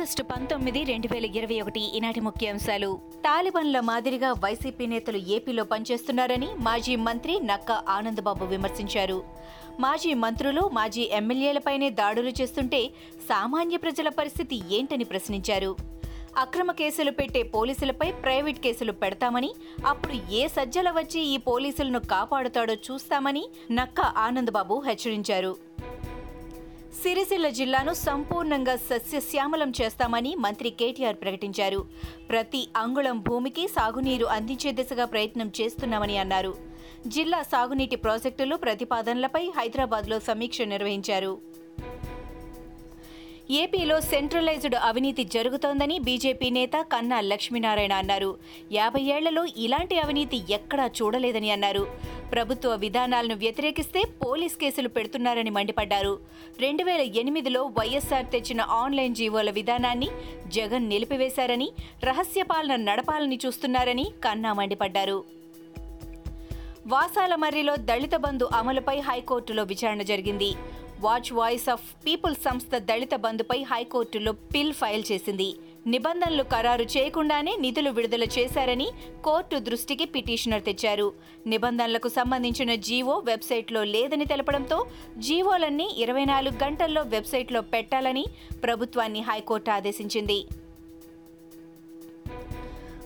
August పంతొమ్మిది రెండు వేల ఇరవై ఒకటి ఈనాటి ముఖ్యాంశాలు. తాలిబాన్ల మాదిరిగా వైసీపీ నేతలు ఏపీలో పనిచేస్తున్నారని మాజీ మంత్రి నక్క ఆనందబాబు విమర్శించారు. మాజీ మంత్రులు మాజీ ఎమ్మెల్యేలపైనే దాడులు చేస్తుంటే సామాన్య ప్రజల పరిస్థితి ఏంటని ప్రశ్నించారు. అక్రమ కేసులు పెట్టే పోలీసులపై ప్రైవేట్ కేసులు పెడతామని అప్పుడు ఏ సజ్జల వచ్చి ఈ పోలీసులను కాపాడుతాడో చూస్తామని నక్క ఆనందబాబు హెచ్చరించారు. సిరిసిల్ల జిల్లాను సంపూర్ణంగా సస్యశ్యామలం చేస్తామని మంత్రి కేటీఆర్ ప్రకటించారు. ప్రతి అంగుళం భూమికి సాగునీరు అందించే దిశగా ప్రయత్నం చేస్తున్నామని అన్నారు. జిల్లా సాగునీటి ప్రాజెక్టులు ప్రతిపాదనలపై హైదరాబాద్లో సమీక్ష నిర్వహించారు. ఏపీలో సెంట్రలైజ్డ్ అవినీతి జరుగుతోందని బీజేపీ నేత కన్నా లక్ష్మీనారాయణ అన్నారు. యాభై ఏళ్ళలో ఇలాంటి అవినీతి ఎక్కడా చూడలేదని అన్నారు. ప్రభుత్వ విధానాలను వ్యతిరేకిస్తే పోలీస్ కేసులు పెడుతున్నారని మండిపడ్డారు. రెండు వేల ఎనిమిదిలో వైఎస్ఆర్ తెచ్చిన ఆన్లైన్ జీవోల విధానాన్ని జగన్ నిలిపివేశారని రహస్య పాలన నడపాలని చూస్తున్నారని కన్నా మండిపడ్డారు. వాసాల మర్రిలో దళిత బంధు అమలుపై హైకోర్టులో విచారణ జరిగింది. వాచ్ వాయిస్ ఆఫ్ పీపుల్ సంస్థ దళిత బంధుపై హైకోర్టులో పిల్ ఫైల్ చేసింది. నిబంధనలు ఖరారు చేయకుండానే నిధులు విడుదల చేశారని కోర్టు దృష్టికి పిటిషనర్ తెచ్చారు. నిబంధనలకు సంబంధించిన జీవో వెబ్సైట్లో లేదని తెలపడంతో జీవోలన్నీ ఇరవై నాలుగు గంటల్లో వెబ్సైట్లో పెట్టాలని ప్రభుత్వాన్ని హైకోర్టు ఆదేశించింది.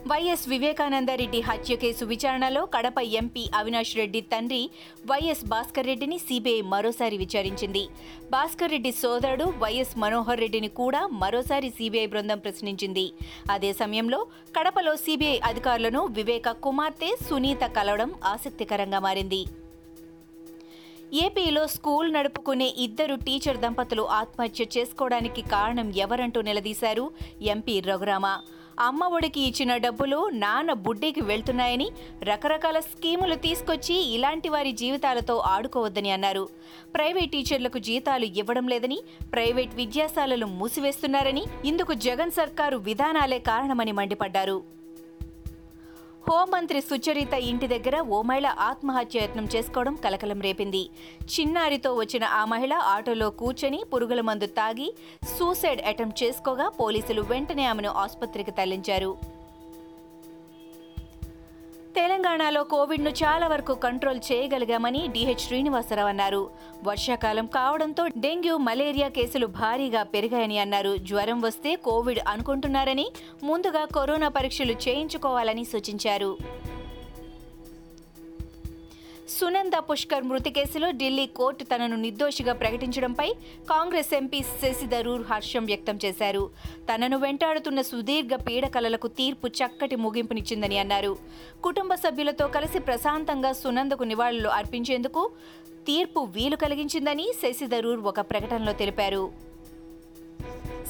వైఎస్ వివేకానందరెడ్డి హత్య కేసు విచారణలో కడప ఎంపీ అవినాష్ రెడ్డి తండ్రి వైఎస్ భాస్కర్ రెడ్డిని సిబిఐ మరోసారి విచారించింది. భాస్కర్ రెడ్డి సోదరుడు వైఎస్ మనోహర్ రెడ్డిని కూడా మరోసారి సిబిఐ బృందం ప్రశ్నించింది. అదే సమయంలో కడపలో సిబిఐ అధికారులను వివేక కుమార్తె సునీత కలవడం ఆసక్తికరంగా మారింది. ఏపీలో స్కూల్ నడుపుకునే ఇద్దరు టీచర్ దంపతులు ఆత్మహత్య చేసుకోవడానికి కారణం ఎవరంటూ నిలదీశారు ఎంపీ రఘురామ. అమ్మ ఒడికి ఇచ్చిన డబ్బులు నాన్న బుడ్డీకి వెళ్తున్నాయని రకరకాల స్కీములు తీసుకొచ్చి ఇలాంటి వారి జీవితాలతో ఆడుకోవద్దని అన్నారు. ప్రైవేట్ టీచర్లకు జీతాలు ఇవ్వడం లేదని ప్రైవేట్ విద్యాశాలలు మూసివేస్తున్నారని ఇందుకు జగన్ సర్కారు విధానాలే కారణమని మండిపడ్డారు. హోంమంత్రి సుచరిత ఇంటి దగ్గర ఓ మహిళ ఆత్మహత్య యత్నం చేసుకోవడం కలకలం రేపింది. చిన్నారితో వచ్చిన ఆ మహిళ ఆటోలో కూర్చొని పురుగుల మందు తాగి సూసైడ్ అటెంప్ట్ చేసుకోగా పోలీసులు వెంటనే ఆమెను ఆసుపత్రికి తరలించారు. తెలంగాణలో కోవిడ్ను చాలా వరకు కంట్రోల్ చేయగలిగామని డిహెచ్ శ్రీనివాసరావు అన్నారు. వర్షాకాలం కావడంతో డెంగ్యూ మలేరియా కేసులు భారీగా పెరిగాయని అన్నారు. జ్వరం వస్తే కోవిడ్ అనుకుంటున్నారని ముందుగా కరోనా పరీక్షలు చేయించుకోవాలని సూచించారు. సునంద పుష్కర్ మృతి కేసులో ఢిల్లీ కోర్టు తనను నిర్దోషిగా ప్రకటించడంపై కాంగ్రెస్ ఎంపీ శశిధరూర్ హర్షం వ్యక్తం చేశారు. తనను వెంటాడుతున్న సుదీర్ఘ పీడకలలకు తీర్పు చక్కటి ముగింపునిచ్చిందని అన్నారు. కుటుంబ సభ్యులతో కలిసి ప్రశాంతంగా సునందకు నివాళులు అర్పించేందుకు తీర్పు వీలు కలిగించిందని శశిధరూర్ ఒక ప్రకటనలో తెలిపారు.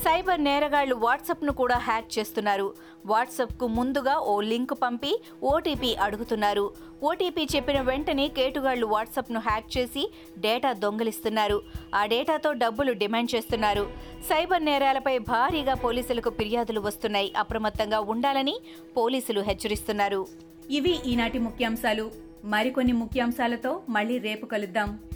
సైబర్ నేరగాళ్ళు వాట్సాప్ను కూడా హ్యాక్ చేస్తున్నారు. వాట్సాప్కు ముందుగా ఓ లింక్ పంపి ఓటీపీ అడుగుతున్నారు. ఓటీపీ చెప్పిన వెంటనే కేటుగాళ్ళు వాట్సాప్ను హ్యాక్ చేసి డేటా దొంగిలిస్తున్నారు. ఆ డేటాతో డబ్బులు డిమాండ్ చేస్తున్నారు. సైబర్ నేరాలపై భారీగా పోలీసులకు ఫిర్యాదులు వస్తున్నాయి. అప్రమత్తంగా ఉండాలని పోలీసులు హెచ్చరిస్తున్నారు. ఇవి ఈనాటి ముఖ్యాంశాలు. మరికొన్ని ముఖ్యాంశాలతో మళ్ళీ రేపు కలుద్దాం.